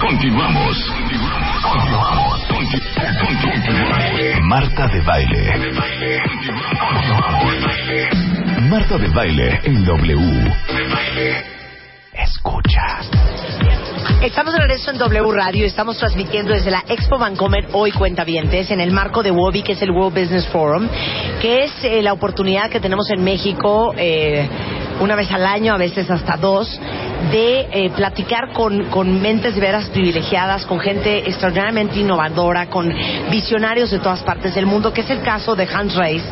Continuamos. Continuamos. Marta de baile. Marta de baile en W. Escucha. Estamos de regreso en W Radio. Estamos transmitiendo desde la Expo Vancomer hoy Cuentavientes en el marco de WOBI, que es el World Business Forum, que es eh, la oportunidad que tenemos en México eh, una vez al año, a veces hasta dos, de eh, platicar con, con mentes de veras privilegiadas, con gente extraordinariamente innovadora, con visionarios de todas partes del mundo, que es el caso de Hans Reis.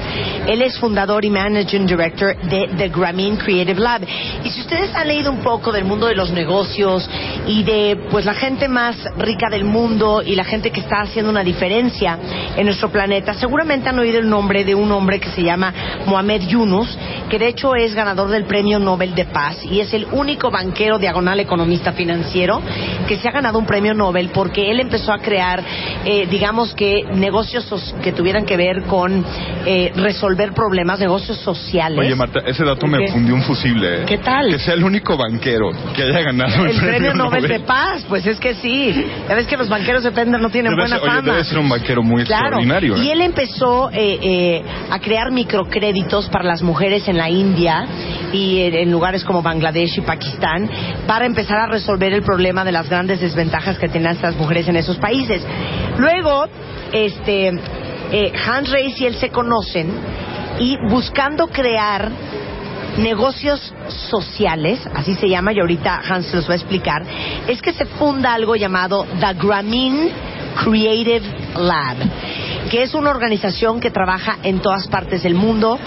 Él es fundador y managing director de The Grameen Creative Lab. Y si ustedes han leído un poco del mundo de los negocios y de pues la gente más rica del mundo y la gente que está haciendo una diferencia en nuestro planeta, seguramente han oído el nombre de un hombre que se llama Mohamed Yunus, que de hecho es ganador del Premio Nobel de Paz y es el único banquero diagonal economista financiero que se ha ganado un premio Nobel porque él empezó a crear, eh, digamos que negocios que tuvieran que ver con eh, resolver problemas, negocios sociales. Oye, Marta, ese dato me fundió un fusible. ¿eh? ¿Qué tal? Que sea el único banquero que haya ganado el, el premio Nobel de Paz, pues es que sí. Ya ves que los banqueros dependen, no tienen Debe buena ser- oye, fama. debe ser un banquero muy Claro. extraordinario. ¿eh? Y él empezó eh, eh, a crear microcréditos para las mujeres en la India y en, en lugares como Bangladesh y Pakistán para empezar a resolver el problema de las grandes desventajas que tenían estas mujeres en esos países. Luego, este, Hans Reis y él se conocen y buscando crear negocios sociales, así se llama, y ahorita Hans los va a explicar, es que se funda algo llamado The Grameen Creative Lab, que es una organización que trabaja en todas partes del mundo,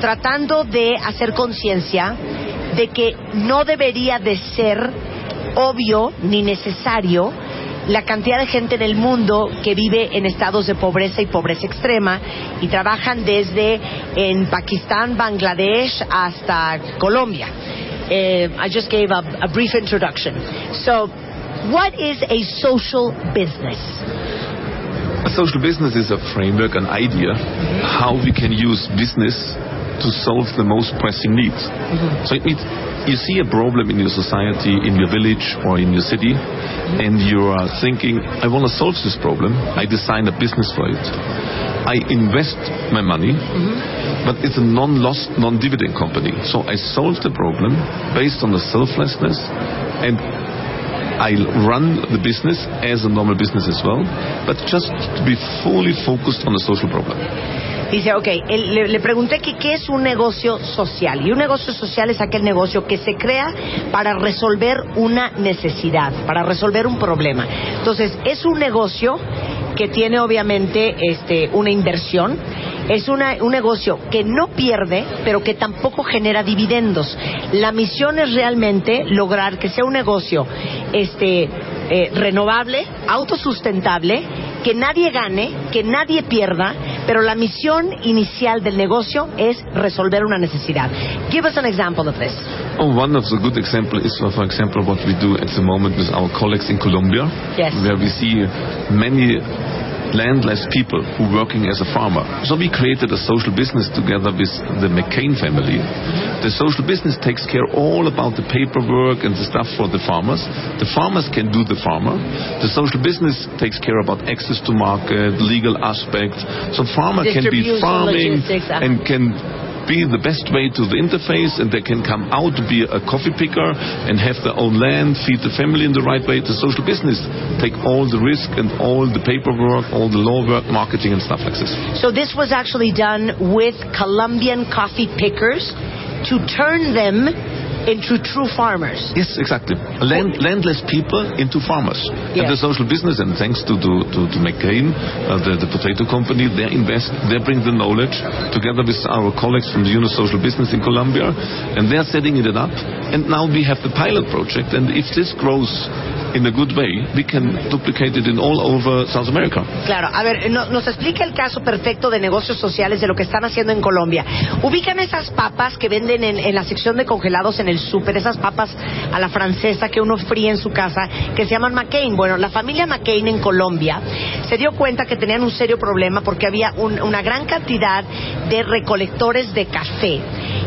tratando de hacer conciencia de que no debería de ser obvio ni necesario la cantidad de gente en el mundo que vive en estados de pobreza y pobreza extrema y trabajan desde en Pakistán, Bangladesh hasta Colombia. Eh, I just gave a, a brief introduction. So, what is a social business? A social business is a framework, an idea, how we can use business to solve the most pressing needs. Mm-hmm. So it means you see a problem in your society, in your village, or in your city, and you are thinking, I want to solve this problem. I design a business for it. I invest my money, mm-hmm. but it's a non-loss, non-dividend company. So I solve the problem based on the selflessness and I run the business as a normal business as well, but just to be fully focused on the social problem. Dice, ok, él- le, le pregunté que qué es un negocio social. Y un negocio social es aquel negocio que se crea para resolver una necesidad, para resolver un problema. Entonces, es un negocio que tiene obviamente este, una inversión. Es una- un negocio que no pierde, pero que tampoco genera dividendos. La misión es realmente lograr que sea un negocio este, eh, renovable, autosustentable, que nadie gane, que nadie pierda, pero la misión inicial del negocio es resolver una necesidad. Give us an example of this. Oh, one of the good example is, for example, what we do at the moment with our colleagues in Colombia, Yes. where we see many landless people who working as a farmer. So we created a social business together with the McCain family. The social business takes care all about the paperwork and the stuff for the farmers. The farmers can do the farmer. The social business takes care about access to market, legal aspects. So farmer can be farming uh-huh. and can be the best way to the interface and they can come out to be a coffee picker and have their own land, feed the family in the right way. The social business take all the risk and all the paperwork, all the law work, marketing and stuff like this. So this was actually done with Colombian coffee pickers to turn them into true farmers. Yes, exactly. Land, landless people into farmers. Yeah. And the social business, and thanks to to, to, to McCain, uh, the, the potato company, they invest, they bring the knowledge together with our colleagues from the Unis Social Business in Colombia, and they're setting it up. And now we have the pilot project, and if this grows in a good way, we can duplicate it in all over South America. Claro, a ver, no- nos explica el caso perfecto de negocios sociales de lo que están haciendo en Colombia. Ubican esas papas que venden en, la sección de congelados en el súper, esas papas a la francesa que uno fríe en su casa, que se llaman McCain. Bueno, la familia McCain en Colombia se dio cuenta que tenían un serio problema porque había un- una gran cantidad de recolectores de café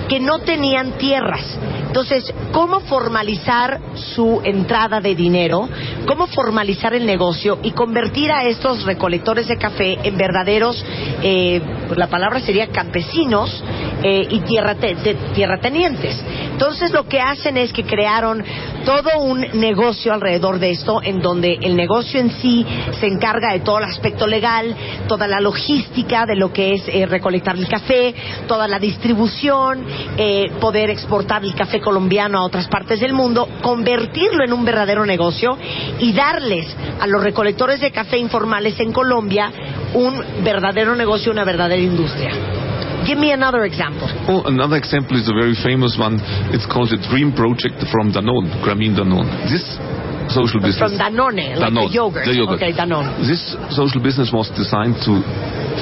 que no tenían tierras. Entonces, ¿cómo formalizar su entrada de dinero? ¿Cómo formalizar el negocio y convertir a estos recolectores de café en verdaderos, eh, pues la palabra sería campesinos eh, y tierra te- te- tierratenientes? Entonces, lo que hacen es que crearon todo un negocio alrededor de esto, en donde el negocio en sí se encarga de todo el aspecto legal, toda la logística de lo que es eh, recolectar el café, toda la distribución, eh, poder exportar el café colombiano a otras partes del mundo, convertirlo en un verdadero negocio y darles a los recolectores de café informales en Colombia un verdadero negocio, una verdadera industria. Give me another example. Oh, another example is a very famous one. It's called the Dream Project from Danone, Grameen Danone. This social business. From Danone, like the yogurt. The yogurt. Okay, Danone. This social business was designed to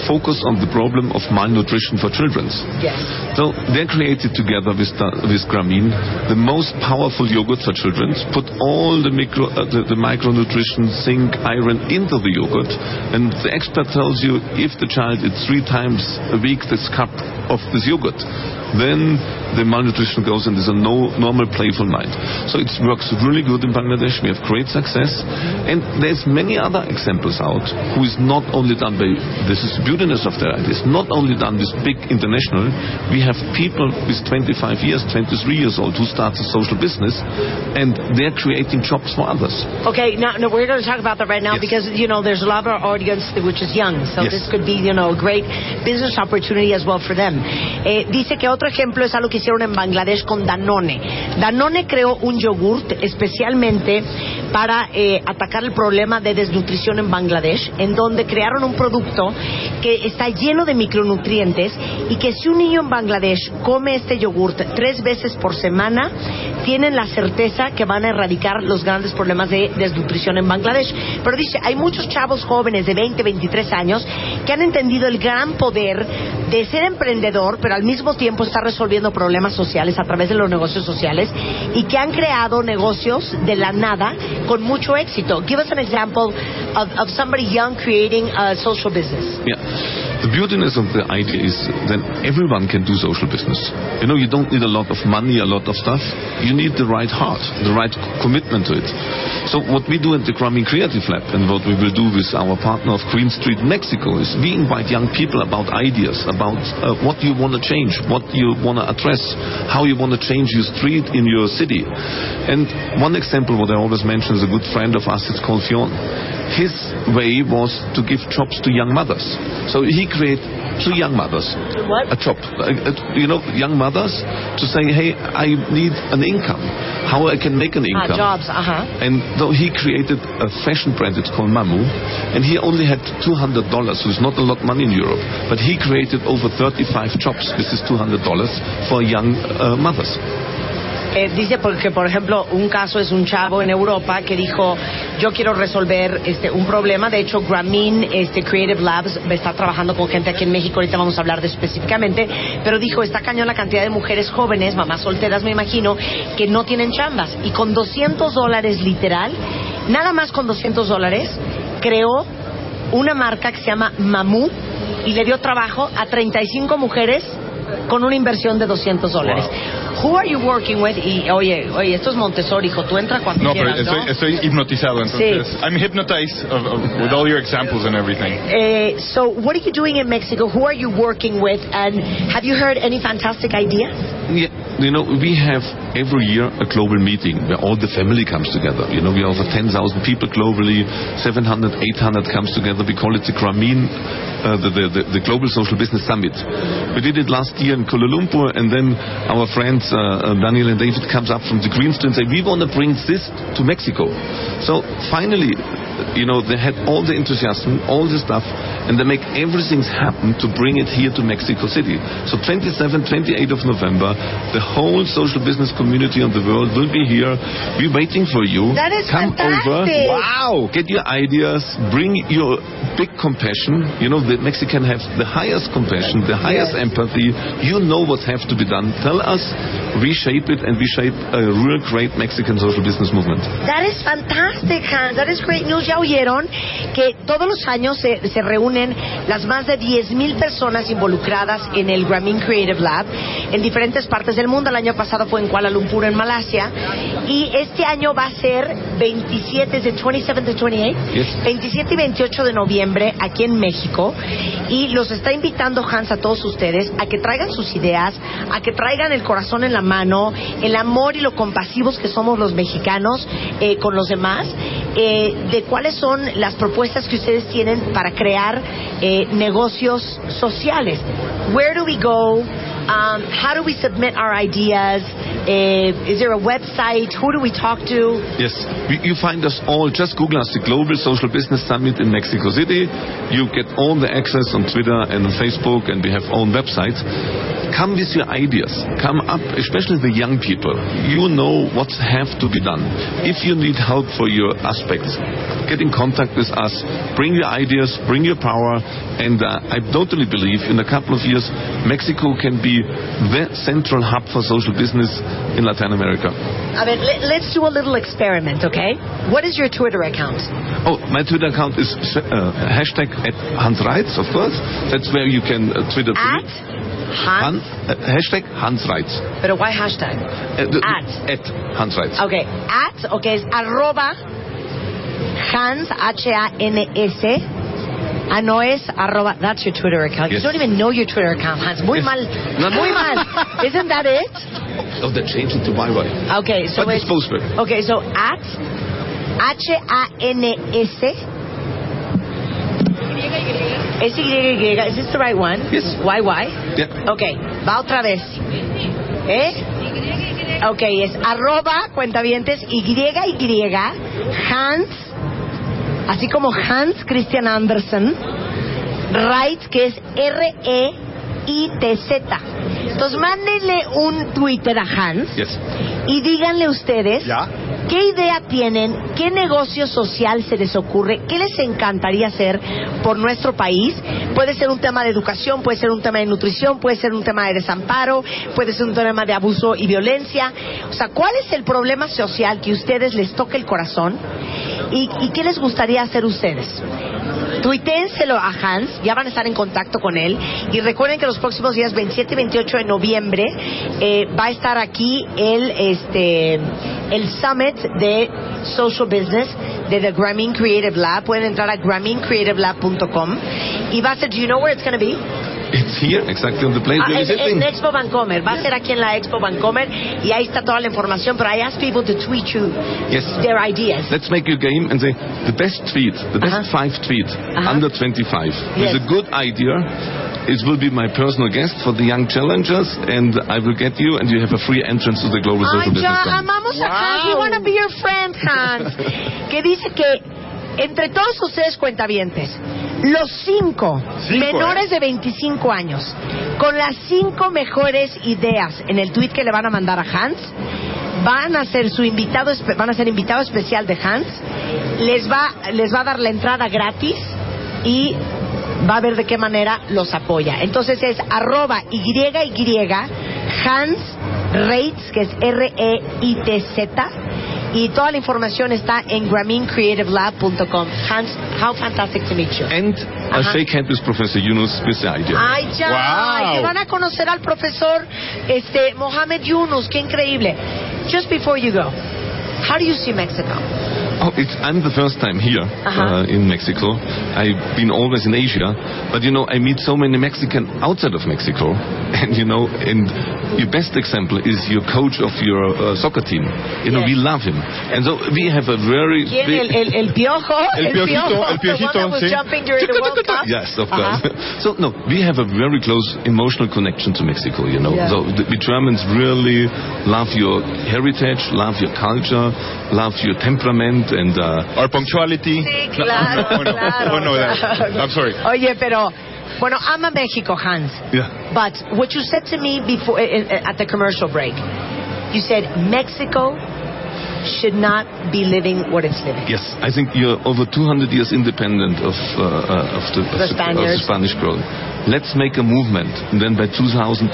focus on the problem of malnutrition for children. Yes. So they created together with, with Grameen the most powerful yogurt for children, put all the, micro, uh, the, the micronutrition, zinc, iron into the yogurt, and the expert tells you if the child eats three times a week this cup of this yogurt, then the malnutrition goes and there's a no, normal playful mind. So it works really good in Bangladesh. We have great success, and there's many other examples out who is not only done by this is the distributiveness of their ideas, not only done with big international. We have people with 25 years, 23 years old who start a social business, and they're creating jobs for others. Okay, now, no, we're going to talk about that right now Yes. because you know there's a lot of our audience which is young, so Yes. this could be you know a great business opportunity as well for them. Eh, dice que otro ejemplo es algo que hicieron en Bangladesh con Danone. Danone creó un yogurt especialmente para eh, atacar el problema de desnutrición en Bangladesh, en donde crearon un producto que está lleno de micronutrientes y que si un niño en Bangladesh come este yogurt tres veces por semana, tienen la certeza que van a erradicar los grandes problemas de desnutrición en Bangladesh. Pero dice, hay muchos chavos jóvenes de 20, 23 años que han entendido el gran poder de ser emprendedor, pero al mismo tiempo estar resolviendo problemas sociales a través de los negocios sociales y que han creado negocios de la nada con mucho éxito. Give us an example of, of somebody young creating a social business. Yeah. The beautiness of the idea is that everyone can do social business. You know, you don't need a lot of money, a lot of stuff. You need the right heart, the right commitment to it. So what we do at the Grameen Creative Lab and what we will do with our partner of Green Street Mexico is we invite young people about ideas, about uh, what you want to change, what you want to address, how you want to change your street in your city. And one example, what I always mention, is a good friend of us, it's called Fionn his way was to give jobs to young mothers. So he created two young mothers. What? A job. Uh, uh, you know, young mothers to say, hey, I need an income. How I can make an Ah, income. jobs, uh-huh. And though he created a fashion brand, it's called Mamu, and he only had $200, so it's not a lot of money in Europe, but he created over 35 jobs with his $200 for young uh, mothers. Eh, dice porque, por ejemplo, un caso es un chavo en Europa que dijo, yo quiero resolver este, un problema. De hecho, Grameen este, Creative Labs está trabajando con gente aquí en México. Ahorita vamos a hablar de específicamente. Pero dijo, está cañón la cantidad de mujeres jóvenes, mamás solteras, me imagino, que no tienen chambas. Y con 200 dólares literal, nada más con 200 dólares, creó una marca que se llama Mamu y le dio trabajo a 35 mujeres con una inversión de 200 dólares. Who are you working with? Y oye, oye, esto es Montessori, hijo, tú entra cuando No, pero quieras, ¿no? estoy, estoy hipnotizado, entonces. I'm hypnotized of, of, with all your examples and everything. Eh, so, what are you doing in Mexico? Who are you working with? And have you heard any fantastic ideas? Yeah, you know, we have every year a global meeting where all the family comes together. You know, we have over 10,000 people globally, 700, 800 comes together. We call it the Grameen, uh, the, the, the, Global Social Business Summit. We did it last year in Kuala Lumpur, and then our friends uh, uh, Daniel and David comes up from the Green Street and say, we want to bring this to Mexico. So finally, you know, they had all the enthusiasm, all the stuff, and they make everything happen to bring it here to Mexico City. So 27, 28 of November, the whole social business community of the world will be here. We're waiting for you. That is Come over. Wow. Get your ideas. Bring your big compassion. You know, the Mexican have the highest compassion, the highest empathy. You know what have to be done. Tell us, reshape it, and we shape a real great Mexican social business movement. That is fantastic, Hans. That is great news. Ya oyeron que todos los años se, se reúnen las más de 10.000 personas involucradas en el Grameen Creative Lab en diferentes partes del mundo. El año pasado fue en Kuala Lumpur, en Malasia. Y este año va a ser 27, ¿es de 27 to 28? Yes. 27 y 28 de noviembre aquí en México. Y los está invitando Hans a todos ustedes a que traigan sus ideas, a que traigan el corazón en la mano, el amor y lo compasivos que somos los mexicanos eh, con los demás, eh, de cuáles son las propuestas que ustedes tienen para crear eh, negocios sociales. Where do we go? Um, how do we submit our ideas? Eh, is there a website? Who do we talk to? Yes, you, you find us all. Just Google us, the Global Social Business Summit in Mexico City. You get all the access on Twitter and on Facebook, and we have own websites. Come with your ideas. Come up, especially the young people. You know what have to be done. If you need help for your aspects, get in contact with us. Bring your ideas, bring your power, and uh, I totally believe in a couple of years, Mexico can be the central hub for social business in Latin America. I mean, let, let's do a little experiment, okay? What is your Twitter account? Oh, my Twitter account is uh, hashtag at Hans Reitz, of course. That's where you can uh, Twitter At. Hans. Han, uh, hashtag Hans Reitz. Pero why hashtag? Uh, the- At. At Hans Reitz. Okay, at, okay, es arroba Hans, H-A-N-S. Ah, no es arroba, that's your Twitter account. Yes. You don't even know your Twitter account, Hans. Muy mal. No. Muy mal. Isn't that it? Oh, they changed it to YY. Okay, so But it's way. Okay, so at H-A-N-S. S-Y-Y. Is this the right one? Yes. Y-Y. Yeah. Ok, va otra vez. ¿Eh? Ok, es arroba cuentavientes Y Y Hans, así como Hans Christian Andersen, Wright, que es R-E-I-T-Z. Entonces mándenle un Twitter a Hans Yes. y díganle ustedes Ya. Qué idea tienen, qué negocio social se les ocurre, qué les encantaría hacer por nuestro país. Puede ser un tema de educación, puede ser un tema de nutrición, puede ser un tema de desamparo, puede ser un tema de abuso y violencia. O sea, ¿cuál es el problema social que a ustedes les toca el corazón y, y qué les gustaría hacer ustedes? Tuitéenselo a Hans, ya van a estar en contacto con él. Y recuerden que los próximos días 27 y 28 de noviembre eh, va a estar aquí el, este, el Summit de Social Business de The Grameen Creative Lab. Pueden entrar a grameencreativelab.com. Y va a ser, do you know where it's going be? It's here, exactly on the place where en, you're sitting. en Expo Vancomer. Va a ser aquí en la Expo Vancomer y ahí está toda la información. Pero I ask people to tweet you Yes. their ideas. Let's make a game and say the best tweet, the best Uh-huh. five tweet Uh-huh. under 25 Yes. with a good idea. It will be my personal guest for the young challengers, and I will get you, and you have a free entrance to the Global Ay, Social Business ya, Summit. amamos a Hans. We want to be your friend, Hans. que dice que entre todos ustedes cuentavientes, los cinco, Cinco, menores ¿eh? de 25 años, con las cinco mejores ideas en el tweet que le van a mandar a Hans, van a ser su invitado, van a ser invitado especial de Hans, les va, les va a dar la entrada gratis y va a ver de qué manera los apoya. Entonces es arroba YY Hans Reitz, que es R-E-I-T-Z. Y toda la información está en grameencreativelab.com. Hans, how fantastic to meet you. And I Ajá. shake hands with Professor Yunus the idea. Ay, ya, Wow. que van a conocer al profesor este, Mohamed Yunus, qué increíble. Just before you go, how do you see Mexico? Oh, it's, I'm the first time here Uh-huh. uh, in Mexico. I've been always in Asia, but you know, I meet so many Mexican outside of Mexico, and you know, and your best example is your coach of your uh, soccer team. You know, Yes. we love him, and so we have a very big- El, el, el piojo. El piojito, piojo, el the one that was sí. jumping during the World Cup. Yes, of Ajá. course. So no, we have a very close emotional connection to Mexico. You know, Yeah. so the, we Germans really love your heritage, love your culture, love your temperament, and uh, Our punctuality. Sí, claro, no, no, claro. oh, no, that- I'm sorry. Oye, pero bueno, I'm a Mexico, Hans. Yeah. But what you said to me before uh, uh, at the commercial break, you said Mexico should not be living what it's living. Yes, I think you're over 200 years independent of, uh, uh, of, the, The of the Spanish world. Let's make a movement, and then by 2025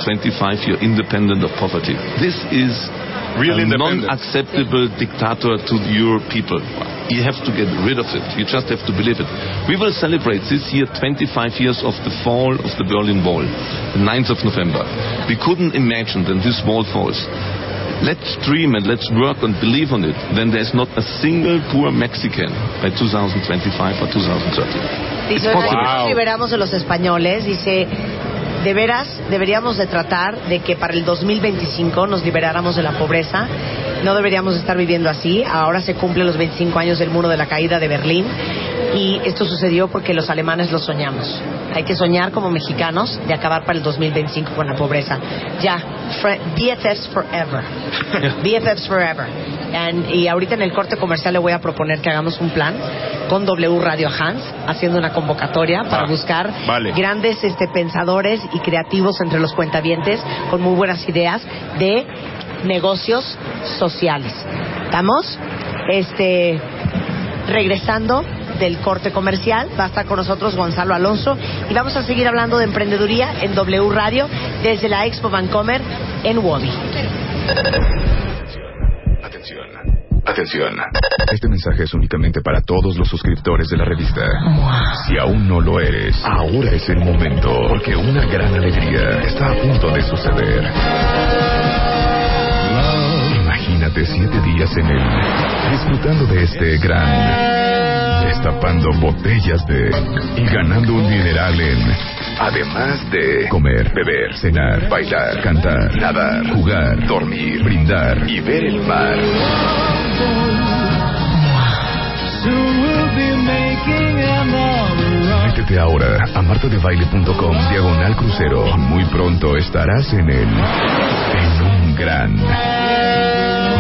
you're independent of poverty. This is Real a non-acceptable dictator to your people. You have to get rid of it. You just have to believe it. We will celebrate this year 25 years of the fall of the Berlin Wall, the 9th of November. We couldn't imagine that this wall falls. Let's dream and let's work and believe on it. Then there's not a single poor Mexican by 2025 or 2030. Dice, It's possible. "Ahora liberamos de los españoles, dice, de veras deberíamos de tratar de que para el 2025 nos liberáramos de la pobreza. No deberíamos estar viviendo así. Ahora se cumplen los 25 años del muro de la caída de Berlín y esto sucedió porque los alemanes lo soñamos. Hay que soñar como mexicanos de acabar para el 2025 con la pobreza. Ya, BFFs forever. BFFs forever. And- y ahorita en el corte comercial le voy a proponer que hagamos un plan con W Radio Hans, haciendo una convocatoria para Ah, buscar vale. grandes este, pensadores y creativos entre los cuentavientes con muy buenas ideas de negocios sociales. ¿Estamos? Este, regresando del corte comercial, va a estar con nosotros Gonzalo Alonso y vamos a seguir hablando de emprendeduría en W Radio desde la Expo Vancomer en Wadi. Atención. Atención. Este mensaje es únicamente para todos los suscriptores de la revista. Si aún no lo eres, ahora es el momento, porque una gran alegría está a punto de suceder. Imagínate siete días en él, disfrutando de este gran, destapando botellas de y ganando un dineral en. Además de comer, beber, cenar, bailar, cantar, nadar, jugar, dormir, brindar y ver el mar. Métete ahora a martadebaile.com diagonal crucero muy pronto estarás en el en un gran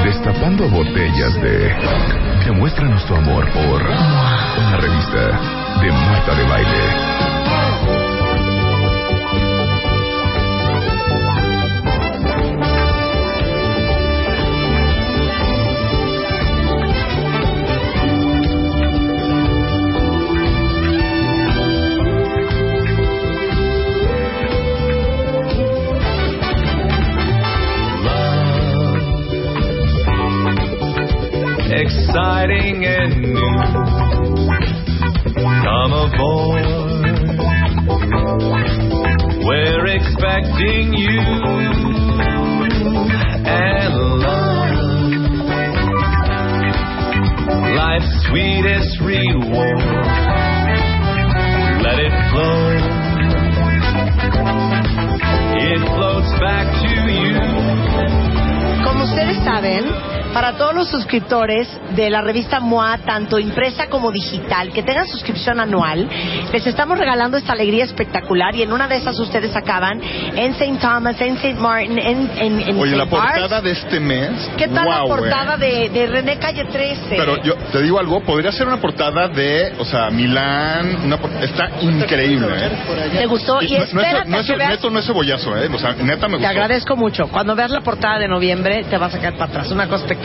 destapando botellas de demuestra nuestro amor por una revista de Marta de Baile. Exciting and new. Come aboard. We're expecting you para todos los suscriptores de la revista MOA, tanto impresa como digital, que tengan suscripción anual, les estamos regalando esta alegría espectacular y en una de esas ustedes acaban en St. Thomas, en St. Martin, en, en, en Oye, la St. Portada de este mes. ¿Qué tal la wow, portada de, de René Calle 13? Pero yo te digo algo, podría ser una portada de, o sea, Milán, una por- está increíble, ¿eh? ¿Te gustó? Y no, no es, espérate no a es- que veas- neto no es cebollazo, ¿eh? O sea, neta me Te gustó. agradezco mucho. Cuando veas la portada de noviembre, te vas a caer para atrás. Una cosa espectacular.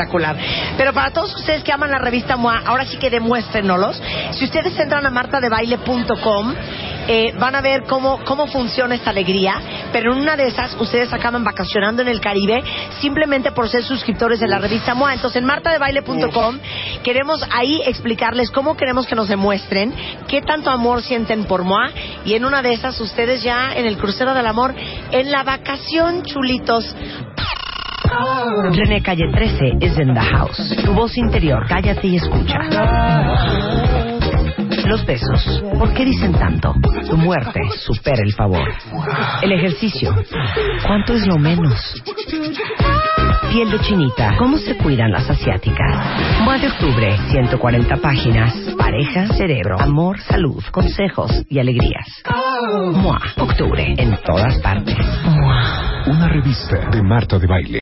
Pero para todos ustedes que aman la revista MOA, ahora sí que demuéstrenoslos. Si ustedes entran a martadebaile.com, eh, van a ver cómo, cómo funciona esta alegría. Pero en una de esas, ustedes acaban vacacionando en el Caribe simplemente por ser suscriptores de la revista MOA. Entonces, en martadebaile.com queremos ahí explicarles cómo queremos que nos demuestren qué tanto amor sienten por MOA. Y en una de esas, ustedes ya en el crucero del amor, en la vacación, chulitos. René Calle 13 is in the house. Tu voz interior, cállate y escucha. Los besos, ¿por qué dicen tanto? Tu muerte supera el favor. El ejercicio, ¿cuánto es lo menos? Piel de chinita, ¿cómo se cuidan las asiáticas? Mua de octubre, 140 páginas. Pareja, cerebro, amor, salud, consejos y alegrías. Mua, octubre, en todas partes. Mua. Una revista de Marta de Baile.